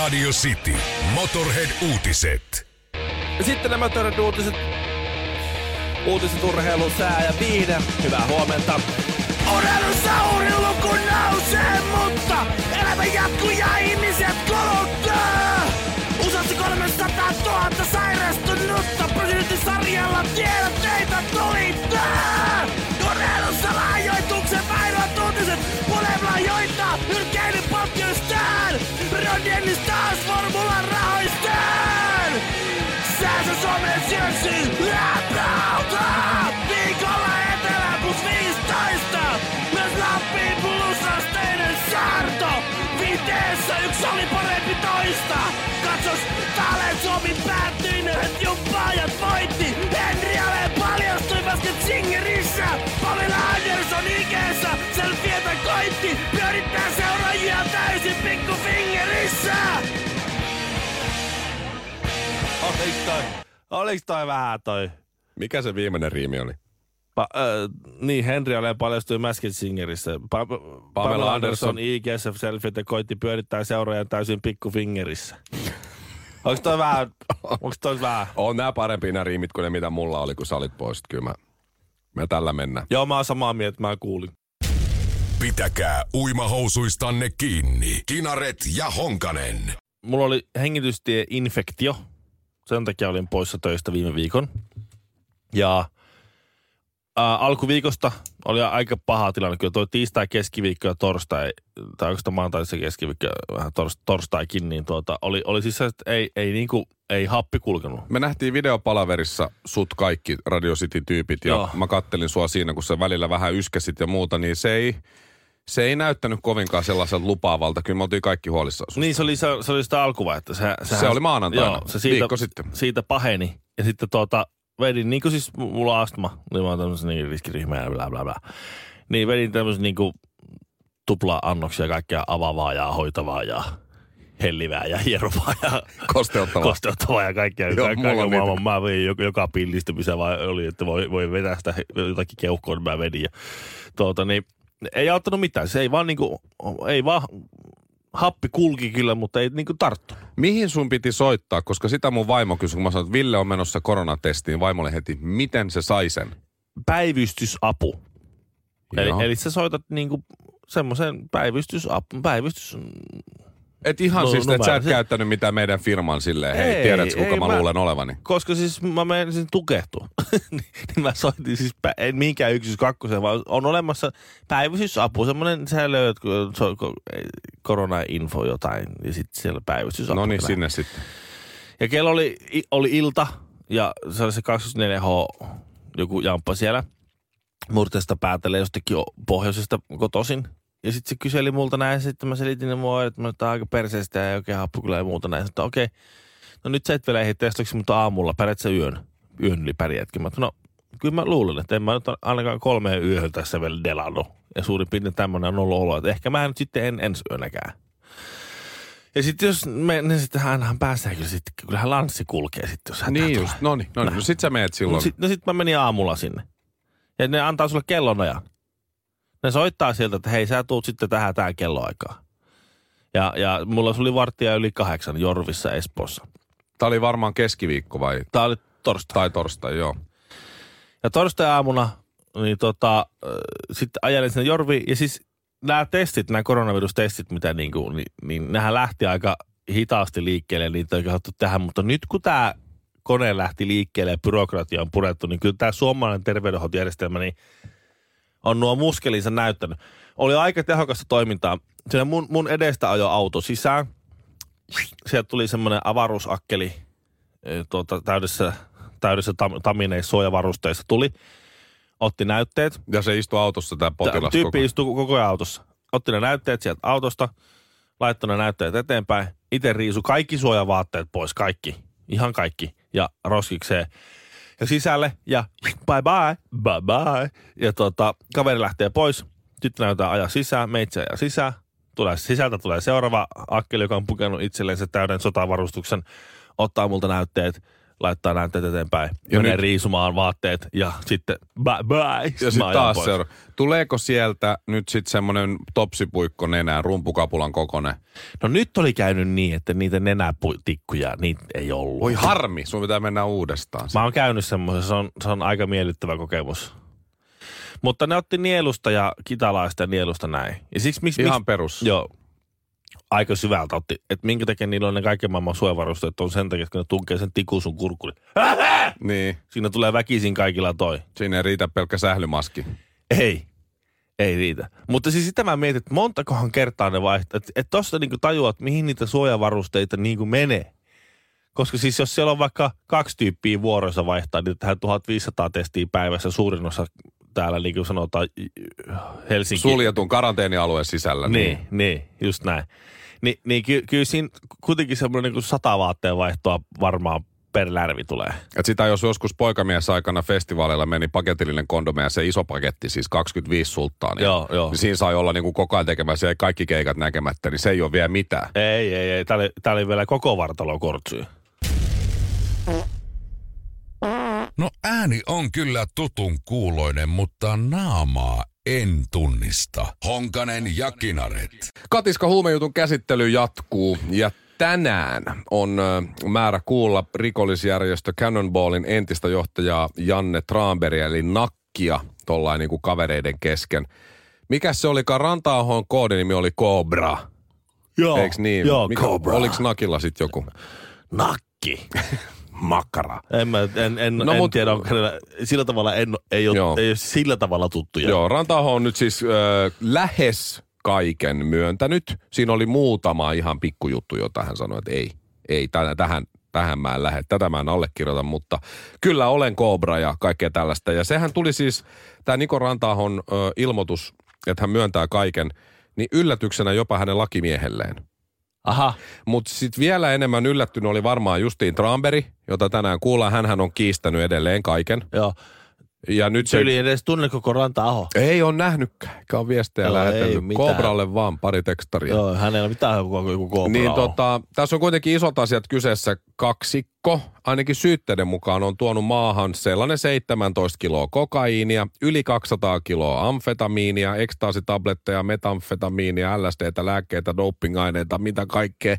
Radio City. Motorhead-uutiset. Sitten nämä törät uutiset. Uutiset urheilu, sää ja viihde. Hyvää huomenta. Urheilussa urheiluku nousee, mutta elämä jatkuu ja ihmiset kuluttaa. Useasti 300 000 sairastunutta sarjalla tiedät teitä tulittaa. Viiteessä yksi oli parempi toista. Katsos, Talen Suomi päättyi, ne jumppaajat voitti. Henri Ale paljastui Basket Singerissä. Pamela Anderson IGssä, selfietä koitti. Pyörittää seuraajia täysin pikku fingerissä. Oliks toi, oliks toi vähän toi? Mikä se viimeinen riimi oli? Pa, äh, niin, Henri Allen paljastui Masked Singerissä. Pa, Pamela, Pamela Anderson, Anderson. IGSF selfietä koitti pyörittää seuraajan täysin pikkufingerissä. Onks toi vähän, onks toi vähän? On nämä parempia nämä riimit kuin ne, mitä mulla oli, kun sä olit pois. Kyllä mä, me tällä mennään. Joo, mä oon samaa mieltä, mä kuulin. Pitäkää uimahousuistanne kiinni. Kinaret ja Honkanen. Mulla oli hengitystieinfektio. Sen takia olin poissa töistä viime viikon. Ja ää, alkuviikosta oli aika paha tilanne. Kyllä toi tiistai, keskiviikko ja torstai, tai oikeastaan maanantai se keskiviikko vähän tors, torstaikin, niin tuota, oli, oli siis se, että ei, ei, niinku, ei happi kulkenut. Me nähtiin videopalaverissa sut kaikki Radio City-tyypit ja Joo. mä kattelin sua siinä, kun sä välillä vähän yskäsit ja muuta, niin se ei, se ei näyttänyt kovinkaan sellaiselta lupaavalta. Kyllä me oltiin kaikki huolissa susta. Niin se oli, se, se oli sitä alkuvaihetta. Se, Se oli maanantaina, joo, se siitä, viikko sitten. Siitä paheni. Ja sitten tuota, vedin, niin kuin siis mulla on astma, niin mä oon tämmöisen niin riskiryhmä ja bla bla bla. Niin vedin tämmöisen niin kuin tupla-annoksia kaikkea avaavaa ja hoitavaa ja hellivää ja hierovaa ja Kosteuttavaa. kosteuttavaa ja kaikkea. Joo, Joo, mulla kaikkea on niitä. Mä vein joka, joka pillistä, missä vaan oli, että voi, voi vetää sitä jotakin keuhkoa, niin mä vedin. Ja, tuota, niin, ei auttanut mitään. Se ei vaan niinku, ei vaan, happi kulki kyllä, mutta ei niinku tarttunut. Mihin sun piti soittaa? Koska sitä mun vaimo kysyi, kun mä sanoin, että Ville on menossa koronatestiin. Vaimolle heti, miten se sai sen? Päivystysapu. Eli, Joo. eli sä soitat niinku semmoisen päivystysapu, päivystys... Et ihan No, siis, no että sä et se- käyttänyt mitään meidän firman silleen, hei, Ei, tiedätkö kuka ei, mä, mä- luulen olevani? Koska siis mä menisin tukehtua. niin mä soitin siis, pä- en mihinkään yksyys kakkoseen, vaan on olemassa päivystysapu. Semmoinen, sä löydät so, ko, korona-info jotain, ja sitten siellä päivystysapu. No niin, sinne sitten. Ja kello oli, oli ilta ja se oli se 24H joku jamppa siellä. Murteesta päätellen jostakin pohjoisesta kotosin. Ja sitten se kyseli multa näin, sitten mä selitin ne mua, että mä nyt aika perseestä ja ei oikein happu kyllä ja muuta näin. Sitten okei, no nyt sä et vielä ehdi testaksi, mutta aamulla pärjät sä yön, yön yli pärjätkin. Mä oon, no kyllä mä luulen, että en mä nyt ainakaan kolmeen yöhön tässä vielä delannut. Ja suurin piirtein tämmöinen on ollut olo, että ehkä mä nyt sitten en ensi yönäkään. Ja sitten jos me, niin sitten hänhän pääsee kyllä sitten, kyllähän lanssi kulkee sitten, jos hän Niin just, no niin, no niin. No sit sä meet No silloin. sitten no sit mä menin aamulla sinne. Ja ne antaa sulle kellonajan. Ne soittaa sieltä, että hei sä tuut sitten tähän tähän kelloaikaan. Ja, ja mulla oli varttia yli kahdeksan Jorvissa Espoossa. Tää oli varmaan keskiviikko vai? Tää oli torstai. Tai torstai, joo. Ja torstai-aamuna niin tota, äh, sitten ajelin sinne Jorviin. Ja siis nämä testit, nämä koronavirustestit, mitä niinku, niin, niin nehän lähti aika hitaasti liikkeelle, niitä ei haluttu tehdä. Mutta nyt kun tämä kone lähti liikkeelle ja byrokratia on purettu, niin kyllä tämä suomalainen terveydenhoitojärjestelmä niin on nuo muskelinsa näyttänyt. Oli aika tehokasta toimintaa. Siinä mun, mun edestä ajoi auto sisään. Sieltä tuli semmoinen avaruusakkeli eh, tuota, täydessä, täydessä tam, tamineissa suojavarusteissa tuli. Otti näytteet. Ja se istuu autossa tää potilas Tyyppi koko istuu koko ajan autossa. Otti ne näytteet sieltä autosta, laittoi ne näytteet eteenpäin. Itse riisu kaikki suojavaatteet pois, kaikki. Ihan kaikki. Ja roskikseen. Ja sisälle ja bye bye, bye bye. Ja tota, kaveri lähtee pois. Sitten näytetään ajaa sisään, meitsi ajaa sisään. Tulee, sisältä tulee seuraava akkeli, joka on pukenut itselleen se täyden sotavarustuksen. Ottaa multa näytteet, laittaa näin tätä eteenpäin. Ja Menee nyt- riisumaan vaatteet ja sitten bye bye. Ja sitten taas pois. seura. Tuleeko sieltä nyt sitten semmoinen topsipuikko nenään, rumpukapulan kokonen? No nyt oli käynyt niin, että niitä nenätikkuja, niitä ei ollut. Voi harmi, sun pitää mennä uudestaan. Mä oon käynyt semmoisen, se on, se on aika miellyttävä kokemus. Mutta ne otti nielusta ja kitalaista ja nielusta näin. Ja siksi miksi... Ihan miksi, perus. Joo. Aika syvältä otti. Että minkä takia niillä on ne kaiken maailman suojavarusteet on sen takia, että kun ne tunkee sen tikun sun kurkkuun. Niin, Siinä tulee väkisin kaikilla toi. siinä ei riitä pelkkä sählymaski. Ei. Ei riitä. Mutta siis sitä mä mietin, että montakohan kertaa ne vaihtaa. Että et tosta niinku tajuat, mihin niitä suojavarusteita niinku menee. Koska siis jos siellä on vaikka kaksi tyyppiä vuoroissa vaihtaa, niin tähän 1500 testiä päivässä suurin osa täällä niin kuin sanotaan Helsinki. Suljetun karanteenialueen sisällä. Niin, niin, just näin. Ni, niin ky, kyllä siinä kuitenkin semmoinen niin sata vaatteen vaihtoa varmaan per lärvi tulee. Et sitä jos joskus poikamies aikana festivaaleilla meni paketillinen kondome ja se iso paketti, siis 25 sulttaa, niin, Joo, joo. niin siinä sai olla niin kuin koko ajan tekemässä ja kaikki keikat näkemättä, niin se ei ole vielä mitään. Ei, ei, ei. Tää oli, tää oli vielä koko vartalo kortsuja. No ääni on kyllä tutun kuuloinen, mutta naamaa en tunnista. Honkanen ja Kinaret. Katiska huumejutun käsittely jatkuu ja tänään on määrä kuulla rikollisjärjestö Cannonballin entistä johtajaa Janne Traanberia eli Nakkia tollain niin kuin kavereiden kesken. Mikä se olikaan? Rantaahon koodinimi oli Cobra. Joo. Eiks niin? Joo, Mikä, Cobra. Oliks Nakilla sit joku? Nakki. Makkara. En, mä, en, en, No en mut- tiedä, onko hänellä, sillä tavalla en, ei, ole, Joo. ei ole sillä tavalla tuttuja. Joo, Rantaho on nyt siis ö, lähes kaiken myöntänyt. Siinä oli muutama ihan pikkujuttu, jota hän sanoi, että ei, ei, tä- tähän, tähän mä en lähde, tätä mä en allekirjoita, mutta kyllä olen Cobra ja kaikkea tällaista. Ja sehän tuli siis, tämä Niko Rantahon ö, ilmoitus, että hän myöntää kaiken, niin yllätyksenä jopa hänen lakimiehelleen. Aha, Mutta sitten vielä enemmän yllättynyt oli varmaan Justiin Tramberi, jota tänään kuullaan. Hänhän on kiistänyt edelleen kaiken. joo. Ja nyt Se yli edes tunne koko Ranta-aho. ei ole nähnytkään, eikä ole viestejä Joo, lähetellyt. Kobralle vaan pari tekstaria. Joo, hänellä ei ole mitään joku, joku koopra Niin on. tota, tässä on kuitenkin isot asiat kyseessä. Kaksikko, ainakin syytteiden mukaan, on tuonut maahan sellainen 17 kiloa kokaiinia, yli 200 kiloa amfetamiinia, ekstaasitabletteja, metamfetamiinia, LSDtä, lääkkeitä, dopingaineita, mitä kaikkea.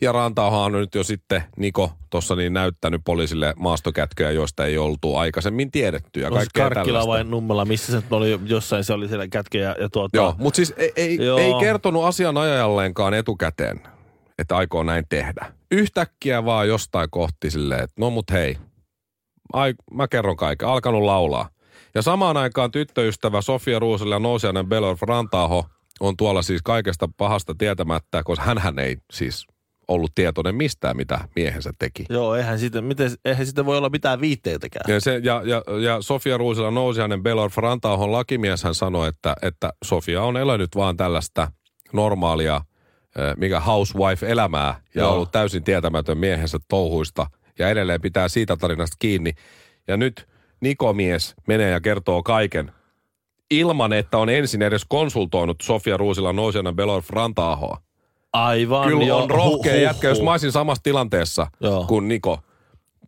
Ja Rantauhan on nyt jo sitten Niko tuossa niin näyttänyt poliisille maastokätköjä, joista ei oltu aikaisemmin tiedetty ja se kaikkea Karkkila tällaista. vai Nummela, missä se nyt oli jossain, se oli siellä kätke ja, ja tuota, Joo, mutta siis ei, ei, Joo. ei kertonut asianajajalleenkaan etukäteen, että aikoo näin tehdä. Yhtäkkiä vaan jostain kohti silleen, että no mut hei, ai, mä kerron kaiken, alkanut laulaa. Ja samaan aikaan tyttöystävä Sofia Ruusella ja nousiainen Belor Rantaho on tuolla siis kaikesta pahasta tietämättä, koska hänhän ei siis ollut tietoinen mistään, mitä miehensä teki. Joo, eihän siitä, miten, eihän siitä voi olla mitään viitteitäkään. Ja, se, ja, ja, ja Sofia Ruusila Nousiainen Belor Frantahon lakimies hän sanoi, että, että Sofia on elänyt vaan tällaista normaalia, eh, mikä housewife-elämää ja Joo. ollut täysin tietämätön miehensä touhuista ja edelleen pitää siitä tarinasta kiinni. Ja nyt Nikomies menee ja kertoo kaiken ilman, että on ensin edes konsultoinut Sofia Ruusila Nousiainen Belor Frantahoa. Aivan. Kyllä joo. on rohkea Huh, jätkä, jos mä olisin samassa tilanteessa Joo. kuin Niko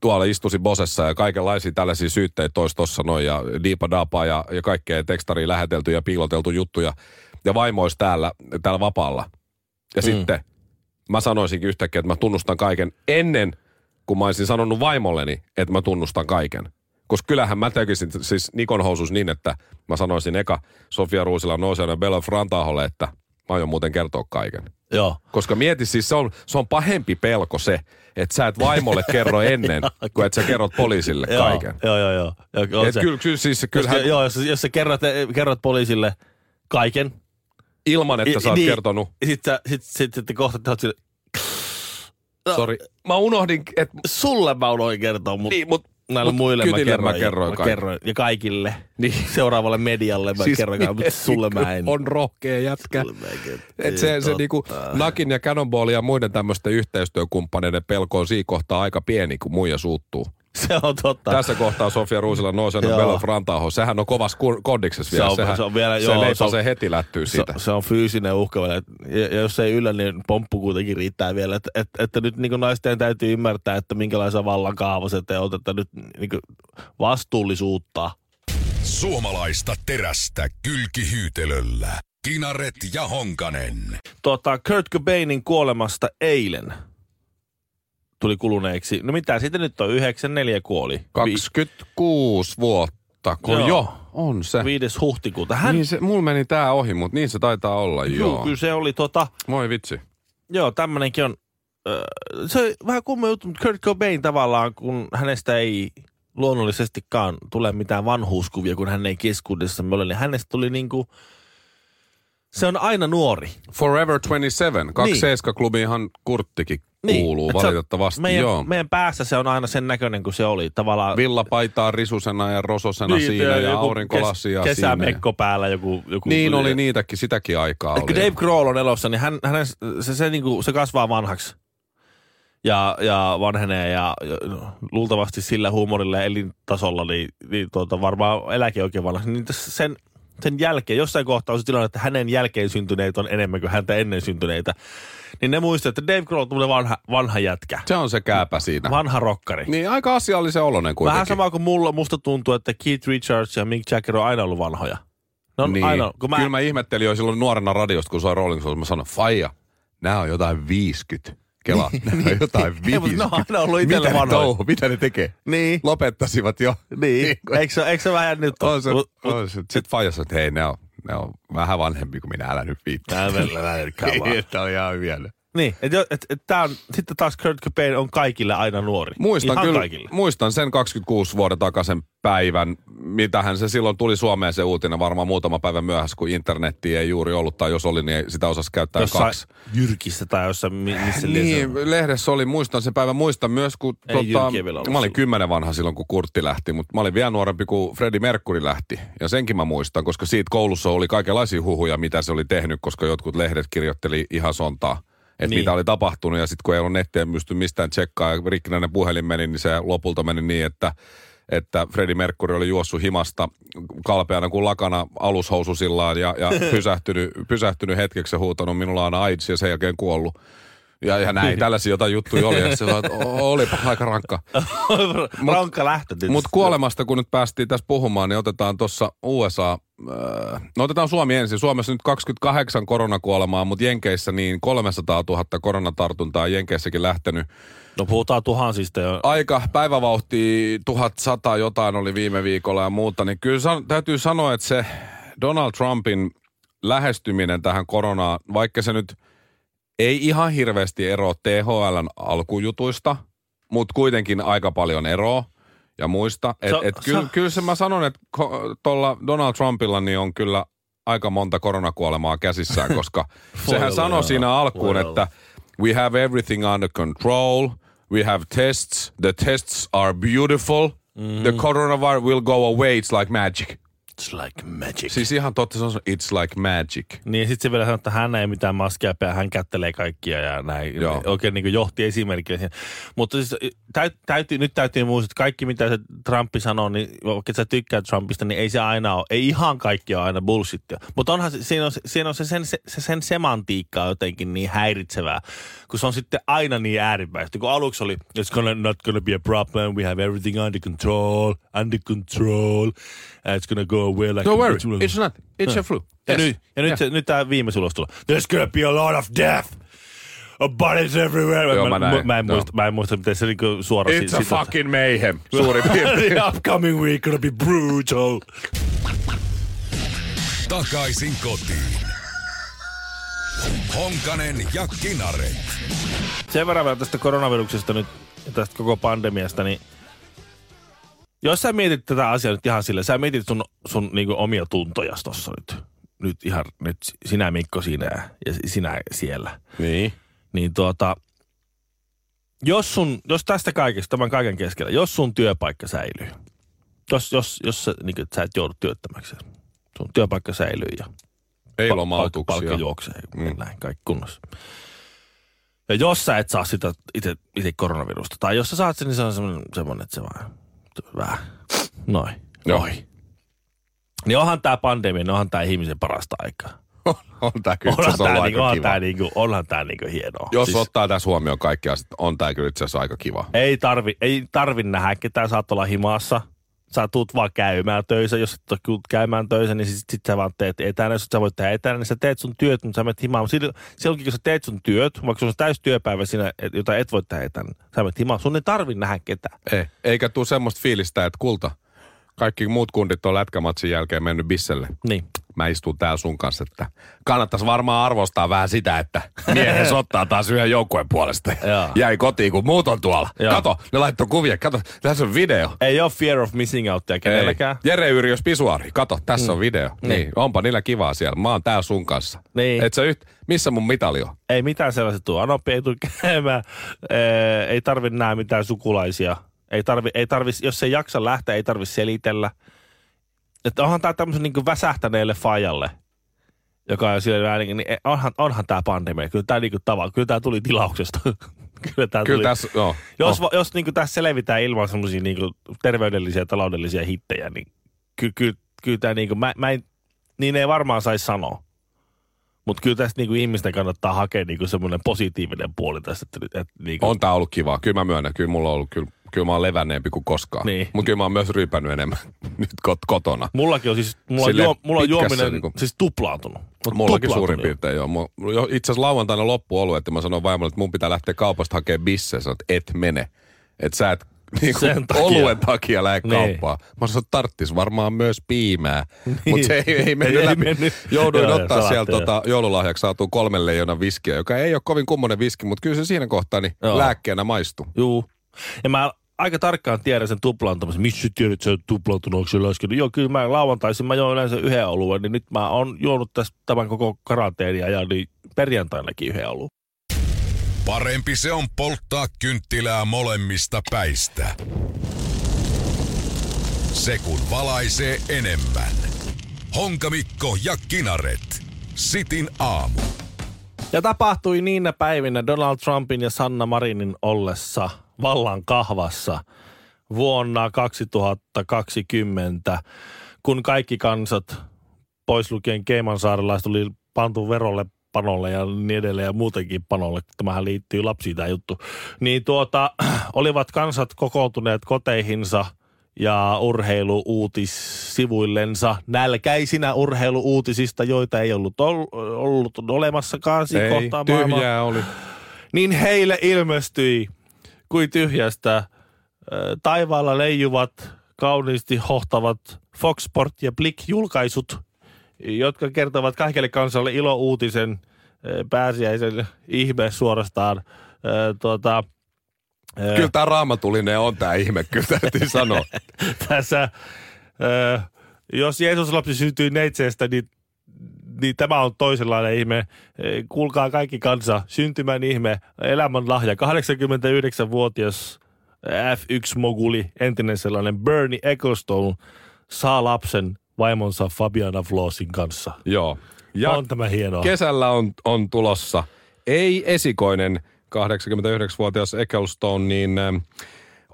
tuolla istusi Bosessa ja kaikenlaisia tällaisia syytteitä tois tossa noin ja diipa dapa ja, ja kaikkea tekstariin lähetelty ja piiloteltu juttuja ja vaimois täällä, täällä vapaalla. Ja mm. sitten mä sanoisinkin yhtäkkiä, että mä tunnustan kaiken ennen kuin mä olisin sanonut vaimolleni, että mä tunnustan kaiken. Koska kyllähän mä tekisin siis Nikon housus niin, että mä sanoisin eka Sofia Ruusila Nousiainen Bella Frantaholle, että mä aion muuten kertoa kaiken. Joo. Koska mieti siis, se on, se on pahempi pelko se, että sä et vaimolle kerro ennen, kuin että sä kerrot poliisille kaiken. Joo, joo, joo. joo Et kyllä, kyllä, siis, kyllähän joo, jos, jos sä kerrot, kerrot poliisille kaiken. ilman, että sä oot niin, kertonut, ja Sit, sit, sit, kohta te oot sille, no, sori, mä unohdin, että sulle mä unoin kertoa, mutta niin, mut, näille mut muille mä kerroin. mä kerroin mä kaiken. kerroin. Ja kaikille. Niin. Seuraavalle medialle mä siis kerroin, mutta sulle mä en. On rohkea jätkä. Mä. Et se, se niinku Nakin ja Cannonballin ja muiden tämmöisten yhteistyökumppaneiden pelko on siinä kohtaa aika pieni, kun muija suuttuu. Se on totta. Tässä kohtaa Sofia Ruusila Noisen Joo. Belo Frantaho. Sehän on kovassa ku- kondiksessa vielä. Se on- Sehän, se on vielä- se joo, leipä se on- se heti lättyy se, siitä. se on fyysinen uhka vielä. Et- Ja, ja jos ei yllä, niin pomppu kuitenkin riittää vielä. Että et, että nyt niin naisten täytyy ymmärtää, että minkälaisia vallankaavassa te oot, että nyt niin vastuullisuutta. Suomalaista terästä kylkihyytelöllä. Kinaret ja Honkanen. Tota, Kurt Cobainin kuolemasta eilen tuli kuluneeksi. No mitä siitä nyt on? 94 kuoli. Vi- 26 vuotta, kun Joo. jo on se. 5. huhtikuuta. Hän, Niin se, mulla meni tää ohi, mutta niin se taitaa olla, juu, joo. kyllä se oli tota, Moi vitsi. joo, tämmönenkin on, äh, se on vähän kumma juttu, mutta Kurt Cobain tavallaan, kun hänestä ei luonnollisestikaan tule mitään vanhuuskuvia, kun hän ei keskuudessamme ole, niin hänestä tuli niinku, se on aina nuori. Forever 27. Kaksi Niin. Seiska-klubiinhan Kurttikin kuuluu että se on- valitettavasti, meidän, joo. Meidän päässä se on aina sen näköinen kuin se oli. Tavallaan Villapaitaa risusena ja rososena Niin, siinä ja joku aurinkolasia kes, siinä. Kesämekko päällä joku. joku Niin oli niitäkin, sitäkin aikaa Kun oli. Dave Grohl on elossa, niin hän, hänen, se, se, niinku, se kasvaa vanhaksi. Ja, ja vanhenee ja, ja luultavasti sillä huumorilla ja elintasolla, niin, niin tuota, varmaan eläke oikein vanhaksi. Niin sen, sen jälkeen, jossain kohtaa on se tilanne, että hänen jälkeen syntyneitä on enemmän kuin häntä ennen syntyneitä. Niin ne muistaa, että Dave Grohl on vanha, vanha jätkä. Se on se kääpä siinä. Vanha rokkari. Niin aika asiallisen oloinen kuitenkin. Vähän sama kuin mulla, musta tuntuu, että Keith Richards ja Mick Jagger on aina ollut vanhoja. Ne on niin. aina, kun mä, Kyllä mä ihmettelin jo silloin nuorena radiosta, kun soi Rolling Stones, mä sanoin, faija, nämä on jotain 50. Kela, nämä on jotain Ei, 50. mutta ne on ollut itselle Mitä touhu? Mitä ne tekee? Niin. Lopettasivat jo. Niin, eikö se, eikö se vähän nyt On se, Mut- on se. Sitten faija sanoi, että hei, ne on, ne on vähän vanhempi kuin minä, älä nyt viittaa. Tää välillä vähän kamaa. Tämä on ihan vielä. Niin, että et, et tää on, sitten taas Kurt Cobain on kaikille aina nuori. Muistan Ihan kyllä, kaikille. muistan sen 26 vuoden takaisen päivän, mitähän se silloin tuli Suomeen se uutinen varmaan muutama päivä myöhässä, kun internetti ei juuri ollut, tai jos oli, niin sitä osasi käyttää Jossain kaksi. Jyrkissä tai jossain, mi- missä Niin, liian- lehdessä oli, muistan sen päivän, muistan myös, kun Ei tota, mä olin kymmenen vanha silloin, kun Kurtti lähti, mutta mä olin vielä nuorempi, kun Freddie Mercury lähti. Ja senkin mä muistan, koska siitä koulussa oli kaikenlaisia huhuja, mitä se oli tehnyt, koska jotkut lehdet kirjoitteli ihan sontaa. Että Niin. mitä oli tapahtunut ja sitten kun ei ollut nettiä, pysty mistään tsekkaa ja rikkinäinen puhelin meni, niin se lopulta meni niin, että että Freddie Mercury oli juossut himasta kalpeana kuin lakana alushoususillaan ja, ja pysähtynyt, pysähtynyt hetkeksi ja huutanut, minulla on AIDS ja sen jälkeen kuollut. Ja, ja näin, tällaisia jotain juttuja oli. Ja se oli, olipa aika rankka. Rankka lähtö tietysti. Mutta kuolemasta, kun nyt päästiin tässä puhumaan, niin otetaan tuossa USA, äh, no otetaan Suomi ensin. Suomessa nyt 28 koronakuolemaa, mutta Jenkeissä niin 300 000 koronatartuntaa Jenkeissäkin lähtenyt. No puhutaan tuhansista jo. Aika päivävauhti 1100 jotain oli viime viikolla ja muuta, niin kyllä san, täytyy sanoa, että se Donald Trumpin lähestyminen tähän koronaan, vaikka se nyt ei ihan hirveästi eroa THLn alkujutuista, mutta kuitenkin aika paljon eroa ja muista. Et, Se- et kyllä, se- kyllä se mä sanon, että tuolla Donald Trumpilla niin on kyllä aika monta koronakuolemaa käsissään, koska sehän sanoi siinä alkuun, Voi että we have everything under control, we have tests, the tests are beautiful, Mm-hmm. the coronavirus will go away, it's like magic. It's like magic. Siis ihan totta, se on it's like magic. Niin sitten se vielä sanoo, että hän ei mitään maskia päällä, hän kättelee kaikkia ja näin. Joo. Oikein niin kuin johti esimerkillä siihen. Mutta siis täyt, täytyy, nyt täytyy muistaa, että kaikki mitä se Trumpi sanoo, niin vaikka sä tykkää Trumpista, niin ei se aina ole. Ei ihan kaikki ole aina bullshittia. Mutta onhan se, siinä on, se- siinä on se, sen, se, se sen semantiikka jotenkin niin häiritsevää, kun se on sitten aina niin äärimmäistä. Kun aluksi oli, it's gonna, not gonna be a problem, we have everything under control, under control, it's gonna go away like... Don't worry, it's not, it's a flu. Ja Yes. nyt, ja nyt, se, nyt tämä viime sulos tulee. There's gonna be a lot of death. A bodies everywhere. Joo, mä näin. mä, en muista, mä en muista, miten se niinku suora It's a fucking mayhem, suurin piirtein. The upcoming week gonna be brutal. Takaisin kotiin. Honkanen ja Kinaret. Sen verran vielä tästä koronaviruksesta nyt ja tästä koko pandemiasta, niin jos sä mietit tätä asiaa nyt ihan sillä, sä mietit sun, sun niinku omia tuntoja tossa nyt. Nyt ihan nyt sinä Mikko siinä ja- sinä siellä. niin. niin tuota, jos, sun, jos tästä kaikesta, tämän kaiken keskellä, jos sun työpaikka säilyy, jos, jos, jos sä, niin, sä et joudu työttömäksi, sun työpaikka säilyy ja Ei pa- lomautuksia. Palkka juoksee, Mm. mm. näin, kaikki kunnossa. Ja jos sä et saa sitä itse, itse koronavirusta, tai jos sä saat sen, niin se on semmoinen, semmoinen että se vaan vähän, noin, Joo. noin. Niin onhan tämä pandemia, niin onhan tämä ihmisen parasta aikaa. on tää kyllä Onhan tämä niinku, kiva. tää niinku, onhan tää niinku hienoa. Jos Siis ottaa tässä huomioon kaikki asiat, on tää kyllä itse asiassa aika kiva. ei, tarvi, ei tarvi nähdä, ketään saat olla himassa. Sä tuut vaan käymään töissä. Jos et ole käymään töissä, niin sit, sit sä vaan teet etänä. Jos sä voit tehdä etänä, niin sä teet sun työt, mutta sä menet himaan. Silloin, silloinkin, kun sä teet sun työt, vaikka sulla on täys työpäivä siinä, jota et voi tehdä etänä, sä menet himaan. Sun ei tarvi nähdä ketään. Ei. Eikä tuu semmoista fiilistä, että kulta, kaikki muut kundit on lätkämatsin jälkeen mennyt bisselle. Niin. Mä istun täällä sun kanssa, että kannattaisi varmaan arvostaa vähän sitä, että miehen ottaa taas yhden joukkueen puolesta. Joo. Jäi kotiin, kun muut on tuolla. Joo. Kato, ne laittoi kuvia. Kato, tässä on video. Ei ole fear of missing outia kenelläkään. Ei. Jere Yrjös Pisuari, kato, tässä on video. Niin. Niin. onpa niillä kivaa siellä. Mä oon täällä sun kanssa. Niin. Et sä yht, missä mun mitali on? Ei mitään sellaista tuu. Anopi ei tule käymään. Ei tarvi nähdä mitään sukulaisia. Ei tarvi, ei tarvi, jos ei jaksa lähteä, ei tarvi selitellä. Että onhan tämä tämmöisen niin väsähtäneelle fajalle, joka on siellä vähän niin, niin onhan, onhan tämä pandemia. Kyllä tämä niin tavalla, kyllä tämä tuli tilauksesta. kyllä tämä Kyllä tuli. tässä, joo. Jos, oh. jos niin tässä selvitään ilman semmoisia niin terveydellisiä ja taloudellisia hittejä, niin kyllä, kyllä, kyllä tämä niin kuin, mä, mä en, niin ei varmaan saisi sanoa. Mutta kyllä tästä niin ihmisten kannattaa hakea niin semmoinen positiivinen puoli tästä. Että, että, niin kuin, On tää ollut kivaa. Kyllä mä myönnän. Kyllä mulla on ollut, kyllä, kyllä mä oon levänneempi kuin koskaan. Niin. Mutta kyllä mä oon myös ryypännyt enemmän nyt kot, kotona. Mullakin on siis, mulla on, Silleen juo, mulla on juominen niinku- siis tuplaantunut. Mut Mullakin suurin piirtein joo. Mulla- jo Itse asiassa lauantaina loppu ollut, että mä sanoin vaimolle, että mun pitää lähteä kaupasta hakemaan bisse. Sanoin, että et mene. Että sä et niin Sen takia. oluen takia lähde Niin. kauppaan. Mä sanoin, että tarttis varmaan myös piimää. Niin. Mutta se ei, ei mennyt Ei läpi. mennyt. Jouduin Joo, ottaa joo, sieltä tota, joululahjaksi saatu kolmen leijonan viskiä, joka ei ole kovin kummonen viski, mutta kyllä se siinä kohtaa niin Joo. lääkkeenä maistuu. Juu. Ja mä aika tarkkaan tiedän sen tuplaantumisen. Missä sä tiedät, että se on tuplaantunut, onko se laskenut? Joo, kyllä mä lauantaisin, mä join yleensä yhden oluen, niin nyt mä oon juonut tästä tämän koko karanteenia ja niin perjantainakin yhden oluen. Parempi se on polttaa kynttilää molemmista päistä. Se kun valaisee enemmän. Honkamikko ja Kinaret. Sitin aamu. Ja tapahtui niinä päivinä Donald Trumpin ja Sanna Marinin ollessa vallan kahvassa vuonna 2020, kun kaikki kansat, pois lukien Keimansaarelaiset, oli pantu verolle panolle ja niin edelleen ja muutenkin panolle. Tämähän liittyy lapsiin tämä juttu. Niin tuota, olivat kansat kokoontuneet koteihinsa ja urheiluutissivuillensa nälkäisinä urheiluuutisista, joita ei ollut, ol, ollut olemassakaan siinä Ei, kohtaa maailmaa tyhjää oli. niin heille ilmestyi kuin tyhjästä taivaalla leijuvat, kauniisti hohtavat Fox Sport ja Blick-julkaisut, jotka kertovat kaikille kansalle ilouutisen pääsiäisen ihme suorastaan. Tuota, Kyllä tämä raamatullinen on tämä ihme, kyllä täytyy sanoa. tässä, jos Jeesus lapsi syntyi neitseestä, niin, niin tämä on toisenlainen ihme. Äh, Kuulkaa kaikki kansa, syntymän ihme, elämän lahja. 89-vuotias F1-moguli, entinen sellainen Bernie Ecclestone, saa lapsen vaimonsa Fabiana Flossin kanssa. Joo. Ja on tämä hienoa. kesällä on, on tulossa ei esikoinen 89-vuotias Ecclestone, niin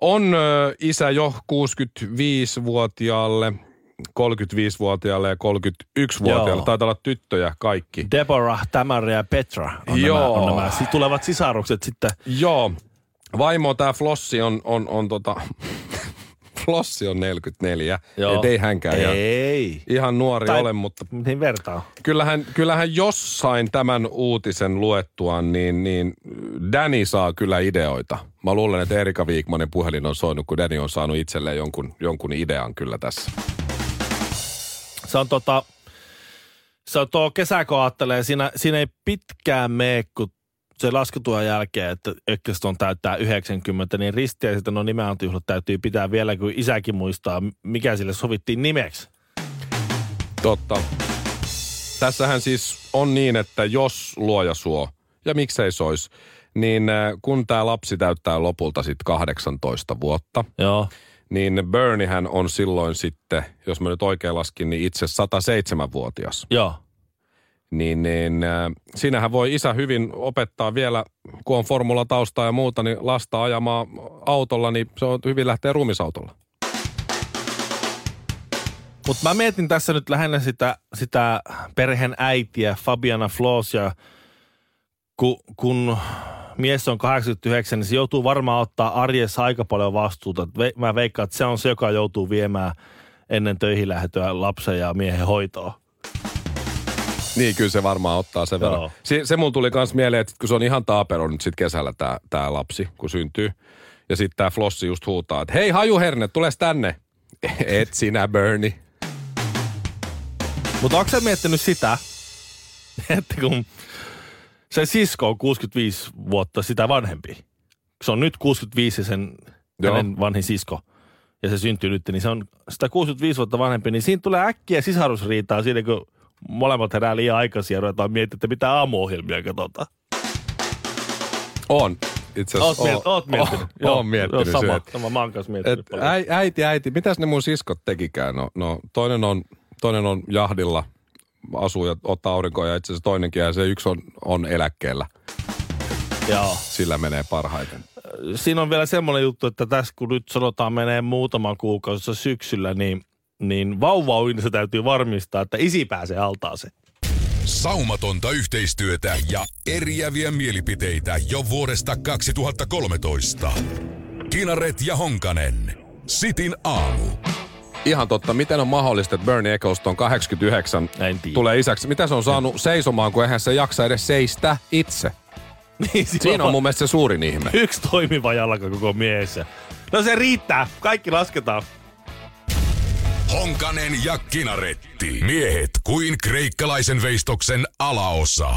on isä jo 65-vuotiaalle, 35-vuotiaalle ja 31-vuotiaalle. Joo. Taitaa olla tyttöjä kaikki. Deborah, Tamara ja Petra on, Joo. nämä, on nämä si- tulevat sisarukset sitten. Joo. Vaimo, tämä Flossi on, on, on tota... Flossi on 44. Joo. Et ei hänkään ihan, Ei. ihan nuori Tai- ole, mutta Miten vertaa? kyllähän, kyllähän jossain tämän uutisen luettuaan, niin, niin Danny saa kyllä ideoita. Mä luulen, että Erika Viikmanen puhelin on soinut, kun Danny on saanut itselleen jonkun, jonkun idean kyllä tässä. Se on tota, se on tuo kesä, kun ajattelee, siinä, siinä ei pitkään mene, kun se laskutuon jälkeen, että Eccleston täyttää 90, niin ristiäiset no nimeantijuhlat täytyy pitää vielä, kun isäkin muistaa, mikä sille sovittiin nimeksi. Totta. Tässähän siis on niin, että jos luoja suo, ja miksei sois, niin äh, kun tämä lapsi täyttää lopulta sitten 18 vuotta, Joo. Niin Berniehän on silloin sitten, jos mä nyt oikein laskin, niin itse 107-vuotias. Joo. niin, niin äh, siinähän voi isä hyvin opettaa vielä, kun on formulataustaa ja muuta, niin lasta ajamaan autolla, niin se on hyvin lähteä ruumisautolla. Mutta mä mietin tässä nyt lähinnä sitä, sitä perheen äitiä, Fabiana Flossia, kun, kun mies on 89, niin se joutuu varmaan ottaa arjessa aika paljon vastuuta. Mä veikkaan, että se on se, joka joutuu viemään ennen töihin lähtöä lapsen ja miehen hoitoa. Niin, kyllä se varmaan ottaa sen Joo. verran. Se, se mun tuli myös mieleen, että kun se on ihan taapero nyt sit kesällä tää, tää lapsi, kun syntyy. Ja sitten tää Flossi just huutaa, että hei hajuherne, tules tänne. Et sinä, Bernie. Mutta onko sä miettinyt sitä, että kun se sisko on 65 vuotta sitä vanhempi. Se on nyt 65 ja sen Joo. hänen vanhin sisko. Ja se syntyy nyt, niin se on sitä 65 vuotta vanhempi, niin siinä tulee äkkiä sisarusriitaa siinä, kun molemmat herää liian aikaisin ja ruvetaan miettimään, että mitä aamuohjelmia katsotaan. On. Itse Oot, asiassa miet, oot miettinyt? Oon, oon miettinyt Joo, sama, sen, että- sama, mä oon kanssa miettinyt Et paljon. äi, äiti, äiti, mitäs ne mun siskot tekikään? No, no toinen, on, toinen on jahdilla, asuu ja ottaa aurinkoa ja itse asiassa toinenkin ja se yksi on, on eläkkeellä. Joo. Sillä menee parhaiten. siinä on vielä semmoinen juttu, että tässä kun nyt sanotaan menee muutaman kuukausissa syksyllä, niin, niin vauvauinnissa täytyy varmistaa, että isi pääsee altaaseen. Saumatonta yhteistyötä ja eriäviä mielipiteitä jo vuodesta 2013. Kinaret ja Honkanen. Sitin aamu. Ihan totta. Miten on mahdollista, että Bernie Eccleston 89 En tiedä. tulee isäksi? Mitä se on saanut seisomaan, kun eihän se jaksa edes seistä itse? Niin, Siinä on mun mielestä se suurin ihme. yksi toimiva jalka koko miehessä. No se riittää. Kaikki lasketaan. Honkanen ja Kinaretti. Miehet kuin kreikkalaisen veistoksen alaosa.